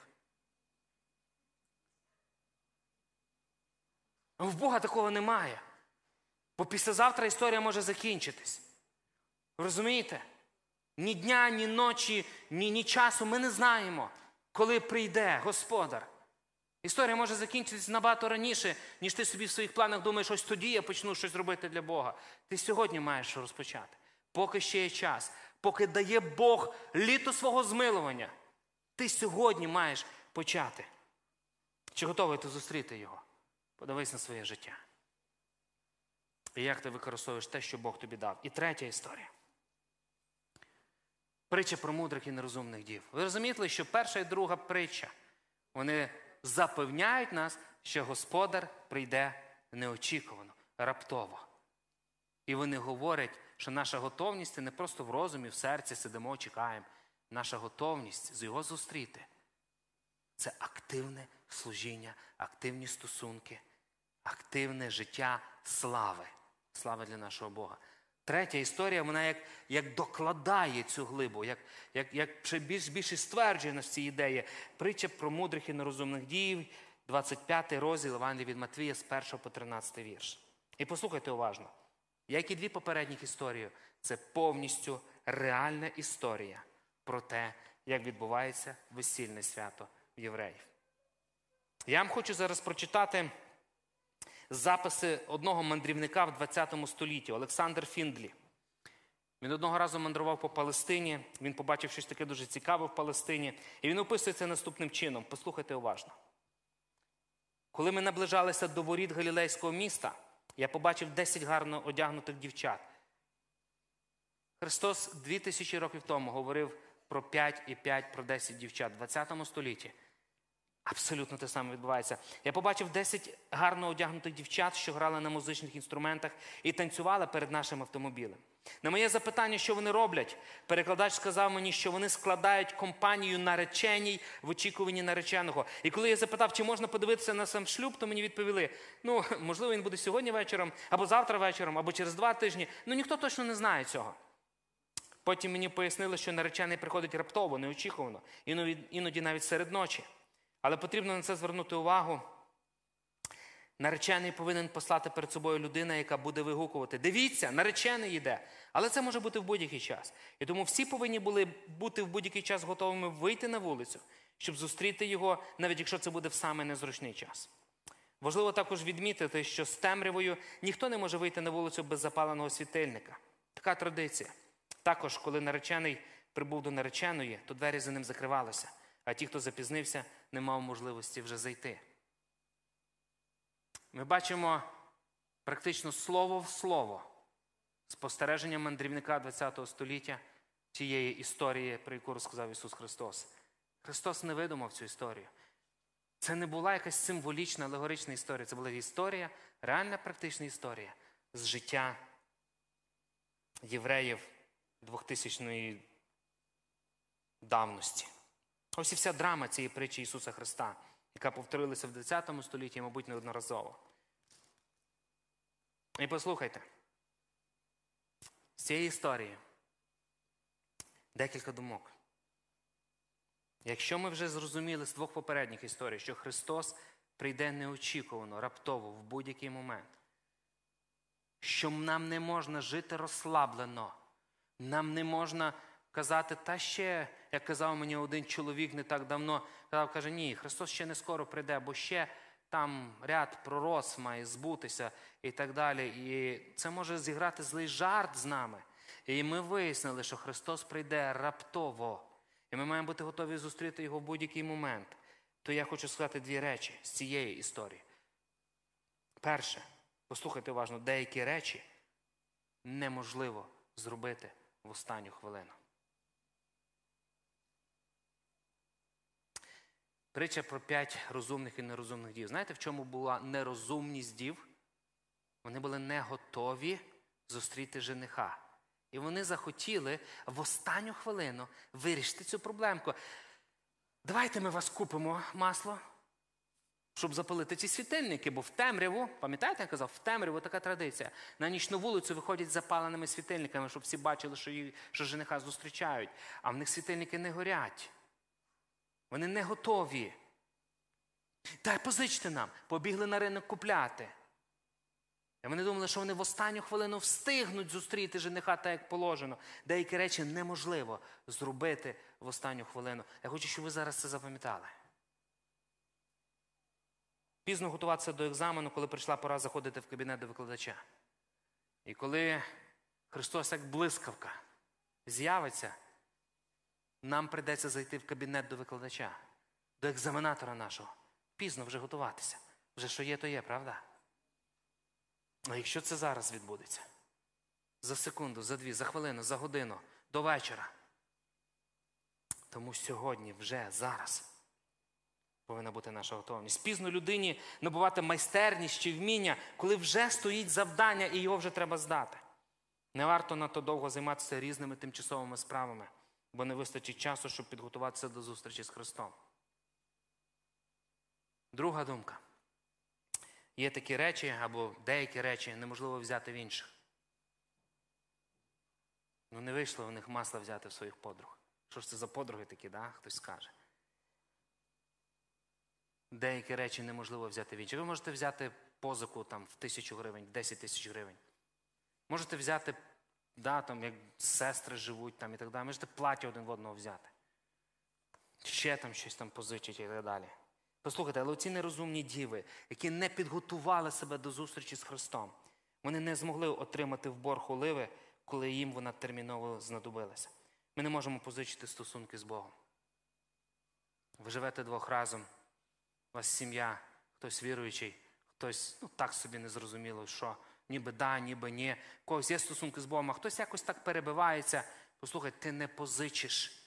В Бога такого немає. Бо післязавтра історія може закінчитись. Розумієте? Ні дня, ні ночі, ні, ні часу ми не знаємо, коли прийде Господар. Історія може закінчитись набагато раніше, ніж ти собі в своїх планах думаєш, ось тоді я почну щось робити для Бога. Ти сьогодні маєш розпочати. Поки ще є час, поки дає Бог літо свого змилування. Ти сьогодні маєш почати. Чи готовий ти зустріти його? Подивись на своє життя. І як ти використовуєш те, що Бог тобі дав. І третя історія. Притча про мудрих і нерозумних дів. Ви розумієте, що перша і друга притча, вони запевняють нас, що Господар прийде неочікувано, раптово. І вони говорять, що наша готовність це не просто в розумі, в серці сидимо, чекаємо. Наша готовність з його зустріти це активне служіння, активні стосунки, активне життя слави. Слава для нашого Бога. Третя історія, вона як, як докладає цю глибу, як, як, як ще більш більше стверджує нас ці ідеї. Притча про мудрих і нерозумних діїв, 25 розділ Івангелія від Матвія з 1 по 13 вірш. І послухайте уважно, як і дві попередніх історії, це повністю реальна історія про те, як відбувається весільне свято в євреїв. Я вам хочу зараз прочитати записи одного мандрівника в 20 столітті Олександр Фіндлі. Він одного разу мандрував по Палестині, він побачив щось таке дуже цікаве в Палестині, і він описує це наступним чином. Послухайте уважно. Коли ми наближалися до воріт Галілейського міста, я побачив 10 гарно одягнутих дівчат. Христос 2000 років тому говорив про 5 і 5, про 10 дівчат в 20 столітті. Абсолютно те саме відбувається. Я побачив 10 гарно одягнутих дівчат, що грали на музичних інструментах і танцювали перед нашим автомобілем. На моє запитання, що вони роблять, перекладач сказав мені, що вони складають компанію нареченій в очікуванні нареченого. І коли я запитав, чи можна подивитися на сам шлюб, то мені відповіли: ну, можливо, він буде сьогодні вечором, або завтра вечором, або через два тижні. Ну ніхто точно не знає цього. Потім мені пояснили, що наречений приходить раптово, неочікувано, іноді, навіть серед ночі. Але потрібно на це звернути увагу. Наречений повинен послати перед собою людина, яка буде вигукувати. Дивіться, наречений йде. Але це може бути в будь-який час. І тому всі повинні були бути в будь-який час готовими вийти на вулицю, щоб зустріти його, навіть якщо це буде в саме незручний час. Важливо також відмітити, що з темрявою ніхто не може вийти на вулицю без запаленого світильника. Така традиція. Також, коли наречений прибув до нареченої, то двері за ним закривалися, а ті, хто запізнився, не мав можливості вже зайти. Ми бачимо практично слово в слово спостереження мандрівника ХХ століття тієї історії, про яку розказав Ісус Христос. Христос не видумав цю історію. Це не була якась символічна, алегорична історія. Це була історія, реальна практична історія з життя євреїв 2000-ї давності. Ось і вся драма цієї притчі Ісуса Христа, яка повторилася в 20 столітті, мабуть, неодноразово. І послухайте, з цієї історії декілька думок. Якщо ми вже зрозуміли з двох попередніх історій, що Христос прийде неочікувано, раптово, в будь-який момент, що нам не можна жити розслаблено, нам не можна казати, та ще, як казав мені один чоловік не так давно, казав, каже, ні, Христос ще не скоро прийде, бо ще там ряд пророс має збутися і так далі. І це може зіграти злий жарт з нами. І ми вияснили, що Христос прийде раптово. І ми маємо бути готові зустріти його в будь-який момент. То я хочу сказати дві речі з цієї історії. Перше, послухайте уважно, деякі речі неможливо зробити в останню хвилину. Притча про п'ять розумних і нерозумних дів. Знаєте, в чому була нерозумність дів? Вони були не готові зустріти жениха. І вони захотіли в останню хвилину вирішити цю проблемку. Давайте ми вас купимо масло, щоб запалити ці світильники, бо в темряву, пам'ятаєте, я казав, в темряву така традиція. На нічну вулицю виходять з запаленими світильниками, щоб всі бачили, що, їх, що жениха зустрічають. А в них світильники не горять. Вони не готові. Дай позичте нам, побігли на ринок купляти. І вони думали, що вони в останню хвилину встигнуть зустріти жениха так, як положено. Деякі речі неможливо зробити в останню хвилину. Я хочу, щоб ви зараз це запам'ятали. Пізно готуватися до екзамену, коли прийшла пора заходити в кабінет до викладача. І коли Христос, як блискавка, з'явиться, нам прийдеться зайти в кабінет до викладача, до екзаменатора нашого. Пізно вже готуватися. Вже що є, то є, правда? А якщо це зараз відбудеться? За секунду, за дві, за хвилину, за годину, до вечора. Тому сьогодні, вже зараз, повинна бути наша готовність. Пізно людині набувати майстерність чи вміння, коли вже стоїть завдання і його вже треба здати. Не варто надто довго займатися різними тимчасовими справами, бо не вистачить часу, щоб підготуватися до зустрічі з Христом. Друга думка. Є такі речі або деякі речі неможливо взяти в інших. Ну не вийшло у них масла взяти в своїх подруг. Що ж це за подруги такі, да? хтось скаже. Деякі речі неможливо взяти в інші. Ви можете взяти позику там, в тисячу гривень, в 10 тисяч гривень. Можете взяти, да, там, як сестри живуть там, і так далі. Можете плаття один в одного взяти. Ще там щось там позичить і так далі. Послухайте, але оці нерозумні діви, які не підготували себе до зустрічі з Христом, вони не змогли отримати в борг оливи, коли їм вона терміново знадобилася. Ми не можемо позичити стосунки з Богом. Ви живете двох разом, у вас сім'я, хтось віруючий, хтось ну, так собі не зрозуміло, що ніби да, ніби ні. У когось є стосунки з Богом, а хтось якось так перебивається. Послухай, ти не позичиш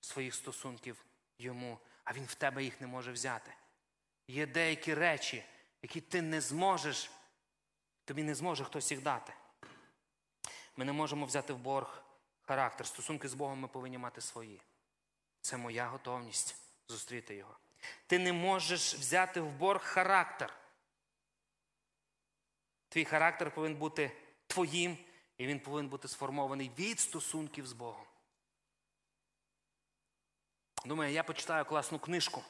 своїх стосунків йому, а він в тебе їх не може взяти. Є деякі речі, які ти не зможеш, тобі не зможе хтось їх дати. Ми не можемо взяти в борг характер. Стосунки з Богом ми повинні мати свої. Це моя готовність зустріти його. Ти не можеш взяти в борг характер. Твій характер повинен бути твоїм, і він повинен бути сформований від стосунків з Богом. Думаю, я почитаю класну книжку.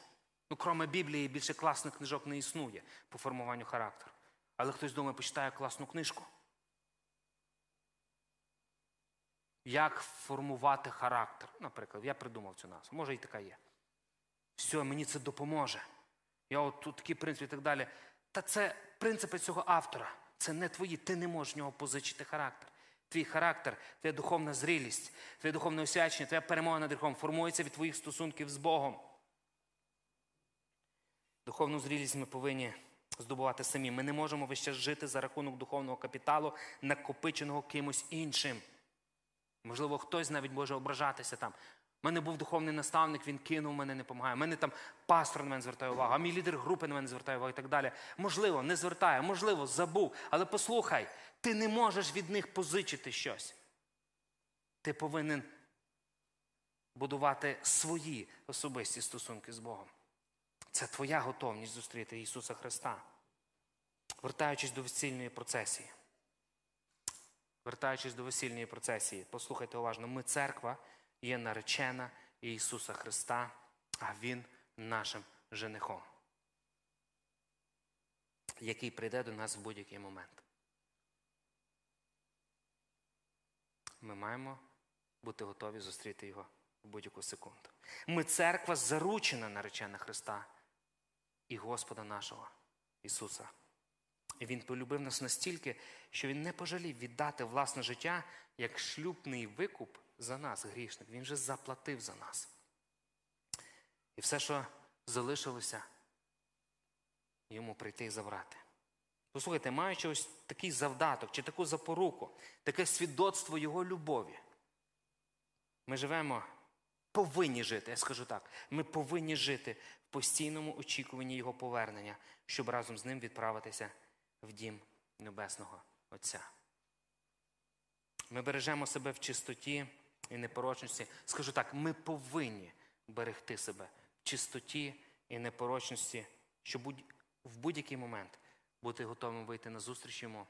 Ну, кроме Біблії, більше класних книжок не існує по формуванню характеру. Але хтось думає, почитає класну книжку. Як формувати характер? Наприклад, я придумав цю назву. Може і така є. Все, мені це допоможе. Я от тут такі принципи і так далі. Та це принципи цього автора. Це не твої. Ти не можеш в нього позичити характер. Твій характер, твоя духовна зрілість, твоє духовне освячення, твоя перемога над гріхом формується від твоїх стосунків з Богом. Духовну зрілість ми повинні здобувати самі. Ми не можемо весь час жити за рахунок духовного капіталу, накопиченого кимось іншим. Можливо, хтось навіть може ображатися там. Мене був духовний наставник, він кинув мене, не допомагає. Мене там пастор на мене звертає увагу, а мій лідер групи на мене звертає увагу і так далі. Можливо, не звертає, можливо, забув. Але послухай, ти не можеш від них позичити щось. Ти повинен будувати свої особисті стосунки з Богом. Це твоя готовність зустріти Ісуса Христа. Вертаючись до весільної процесії. Вертаючись до весільної процесії, послухайте уважно, ми церква є наречена Ісуса Христа, а Він нашим женихом, який прийде до нас в будь-який момент. Ми маємо бути готові зустріти Його в будь-яку секунду. Ми церква заручена наречена Христа і Господа нашого Ісуса. І Він полюбив нас настільки, що Він не пожалів віддати власне життя як шлюбний викуп за нас, грішник. Він вже заплатив за нас. І все, що залишилося, йому прийти і забрати. Послухайте, маючи ось такий завдаток чи таку запоруку, таке свідоцтво Його любові, ми живемо, повинні жити, я скажу так, ми повинні жити в постійному очікуванні Його повернення, щоб разом з ним відправитися в дім Небесного Отця. Ми бережемо себе в чистоті і непорочності. Скажу так, ми повинні берегти себе в чистоті і непорочності, щоб в будь-який момент бути готовим вийти на зустріч йому.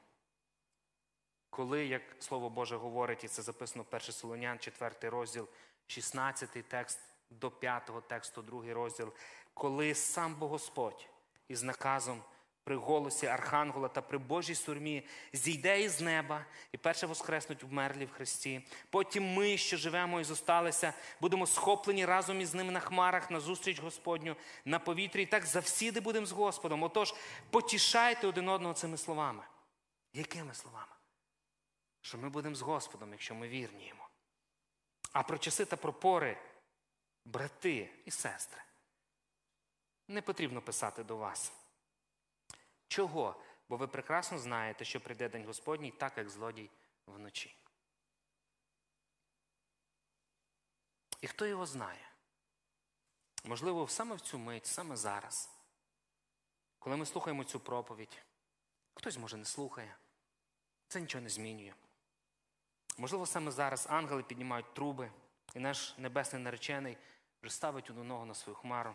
Коли, як Слово Боже говорить, і це записано в 1 Солонян, 4 розділ, 16 текст до 5 тексту, 2 розділ, коли сам Бог Господь із наказом при голосі Архангела та при Божій сурмі зійде із неба і перше воскреснуть вмерлі в Христі. Потім ми, що живемо і зосталися, будемо схоплені разом із ними на хмарах на зустріч Господню на повітрі. І так завсіди будемо з Господом. Отож, потішайте один одного цими словами. Якими словами? Що ми будемо з Господом, якщо ми вірні йому. А про часи та про пори, брати і сестри, не потрібно писати до вас. Чого? Бо ви прекрасно знаєте, що прийде День Господній, так як злодій вночі. І хто його знає? Можливо, саме в цю мить, саме зараз, коли ми слухаємо цю проповідь, хтось, може, не слухає, це нічого не змінює. Можливо, саме зараз ангели піднімають труби, і наш небесний наречений вже ставить одну ногу на свою хмару,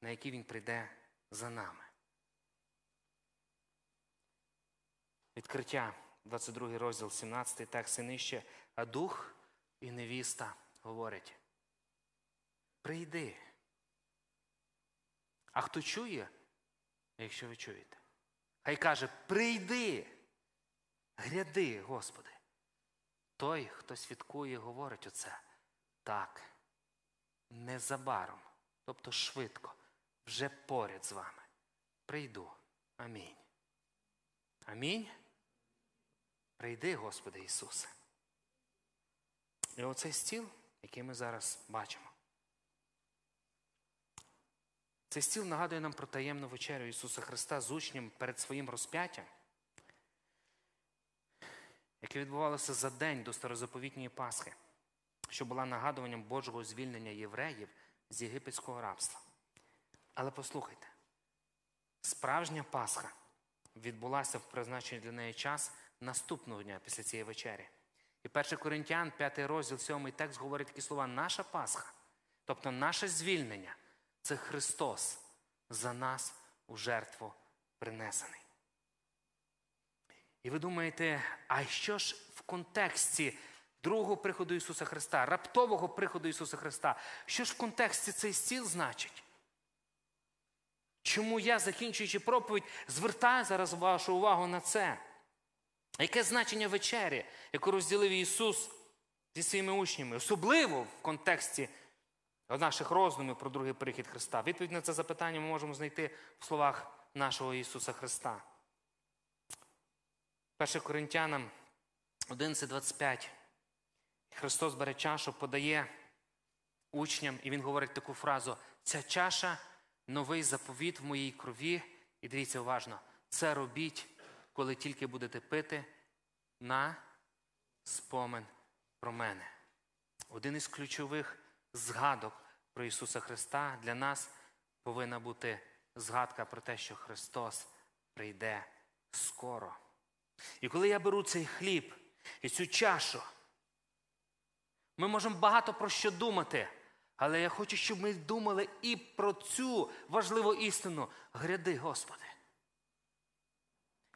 на якій він прийде за нами. Відкриття 22 розділ, 17 текст і нижче. А дух і невіста говорять: прийди. А хто чує, якщо ви чуєте, хай каже: прийди, гряди, Господи. Той, хто свідкує, говорить оце. Так, незабаром, тобто швидко, вже поряд з вами. Прийду. Амінь. Амінь. Прийди, Господи Ісусе. І оцей стіл, який ми зараз бачимо. Цей стіл нагадує нам про таємну вечерю Ісуса Христа з учнем перед своїм розп'яттям, яке відбувалося за день до старозаповітньої Пасхи, що була нагадуванням Божого звільнення євреїв з єгипетського рабства. Але послухайте, справжня Пасха відбулася в призначений для неї час наступного дня після цієї вечері. І 1 Коринтян, 5 розділ, 7 текст говорить такі слова: наша Пасха, тобто наше звільнення це Христос за нас у жертву принесений. І ви думаєте, а що ж в контексті другого приходу Ісуса Христа, раптового приходу Ісуса Христа, що ж в контексті цей стіл значить? Чому я, закінчуючи проповідь, звертаю зараз вашу увагу на це? Яке значення вечері, яку розділив Ісус зі своїми учнями, особливо в контексті наших роздумів про другий прихід Христа? Відповідь на це запитання ми можемо знайти в словах нашого Ісуса Христа. 1 Коринтянам 11.25. Христос бере чашу, подає учням, і Він говорить таку фразу: ця чаша новий заповіт в моїй крові. І дивіться уважно, це робіть, коли тільки будете пити на спомин про мене. Один із ключових згадок про Ісуса Христа для нас повинна бути згадка про те, що Христос прийде скоро. І коли я беру цей хліб і цю чашу, ми можемо багато про що думати. Але я хочу, щоб ми думали і про цю важливу істину. Гряди, Господи.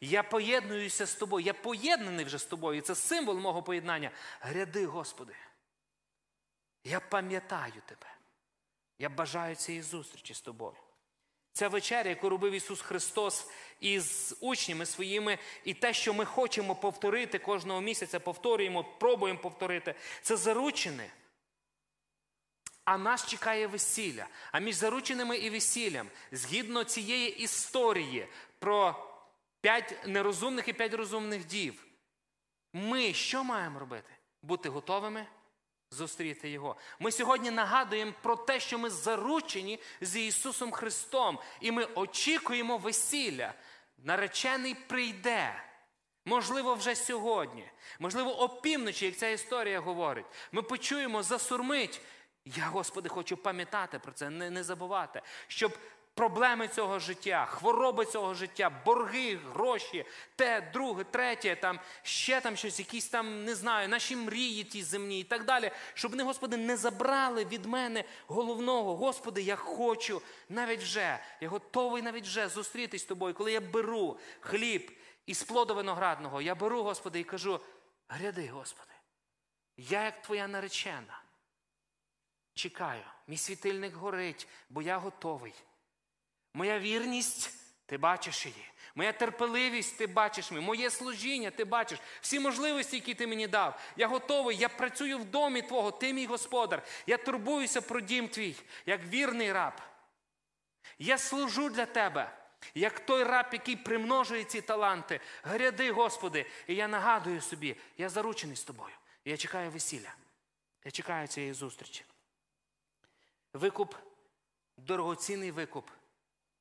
Я поєднуюся з тобою, я поєднаний вже з тобою. І це символ мого поєднання. Гряди, Господи. Я пам'ятаю Тебе. Я бажаю цієї зустрічі з тобою. Ця вечеря, яку робив Ісус Христос із учнями своїми, і те, що ми хочемо повторити кожного місяця, повторюємо, пробуємо повторити, це заручене. А нас чекає весілля. А між зарученими і весіллям, згідно цієї історії про п'ять нерозумних і п'ять розумних дів, ми що маємо робити? Бути готовими зустріти Його. Ми сьогодні нагадуємо про те, що ми заручені з Ісусом Христом, і ми очікуємо весілля. Наречений прийде. Можливо, вже сьогодні. Можливо, опівночі, як ця історія говорить. Ми почуємо засурмить. Я, Господи, хочу пам'ятати про це, не, не забувати, щоб проблеми цього життя, хвороби цього життя, борги, гроші, те, друге, третє, там ще там щось, якісь там, не знаю, наші мрії ті земні і так далі, щоб вони, Господи, не забрали від мене головного. Господи, я хочу навіть вже, я готовий навіть вже зустрітись з тобою, коли я беру хліб із плоду виноградного, я беру, Господи, і кажу: гряди, Господи, я як Твоя наречена. Чекаю, мій світильник горить, бо я готовий. Моя вірність, ти бачиш її. Моя терпеливість, ти бачиш мені. Моє служіння, ти бачиш. Всі можливості, які ти мені дав. Я готовий, я працюю в домі Твого, ти мій господар. Я турбуюся про дім твій, як вірний раб. Я служу для тебе, як той раб, який примножує ці таланти. Гряди, Господи, і я нагадую собі, я заручений з тобою. Я чекаю весілля. Я чекаю цієї зустрічі. Викуп, дорогоцінний викуп,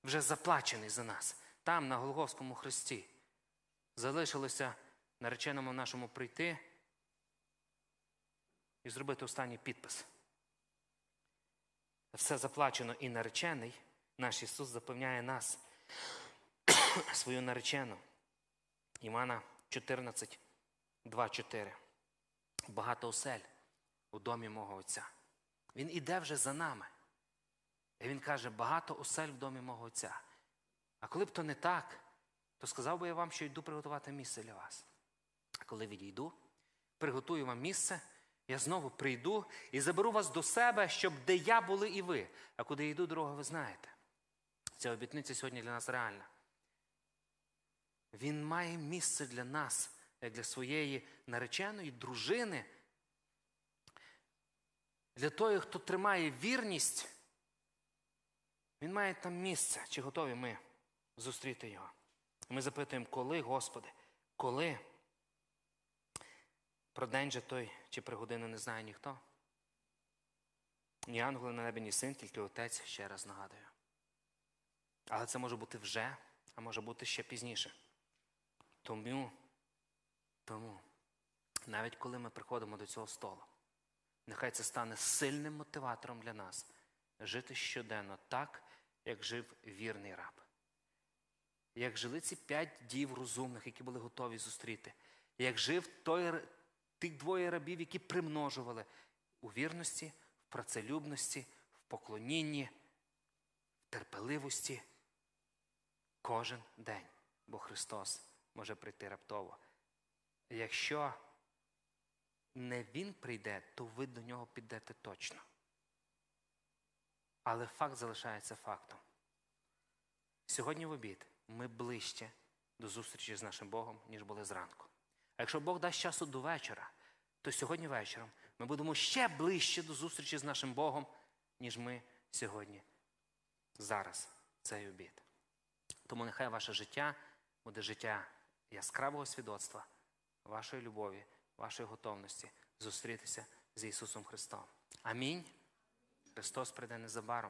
вже заплачений за нас. Там, на Голговському хресті. Залишилося нареченому нашому прийти і зробити останній підпис. Все заплачено і наречений. Наш Ісус запевняє нас, свою наречену. Івана 14, 2, 4. Багато осель у домі мого Отця. Він іде вже за нами. І він каже, багато осель в домі мого Отця. А коли б то не так, то сказав би я вам, що йду приготувати місце для вас. А коли відійду, приготую вам місце, я знову прийду і заберу вас до себе, щоб де я були і ви. А куди йду, дорога, ви знаєте. Ця обітниця сьогодні для нас реальна. Він має місце для нас, як для своєї нареченої дружини, для того, хто тримає вірність, він має там місце. Чи готові ми зустріти його? Ми запитуємо, коли, Господи, коли? Про день же той чи про годину не знає ніхто. Ні ангели на небі, ні син, тільки отець, ще раз нагадую. Але це може бути вже, а може бути ще пізніше. Тому, тому, навіть коли ми приходимо до цього столу, нехай це стане сильним мотиватором для нас жити щоденно так, як жив вірний раб. Як жили ці п'ять дів розумних, які були готові зустріти, як жив той, тих двоє рабів, які примножували у вірності, в працелюбності, в поклонінні, в терпеливості кожен день, бо Христос може прийти раптово. Якщо не Він прийде, то ви до нього підете точно. Але факт залишається фактом. Сьогодні в обід ми ближче до зустрічі з нашим Богом, ніж були зранку. А якщо Бог дасть часу до вечора, то сьогодні вечором ми будемо ще ближче до зустрічі з нашим Богом, ніж ми сьогодні зараз, цей обід. Тому нехай ваше життя буде життя яскравого свідоцтва, вашої любові, вашої готовності зустрітися з Ісусом Христом. Амінь. Христос прийде незабаром.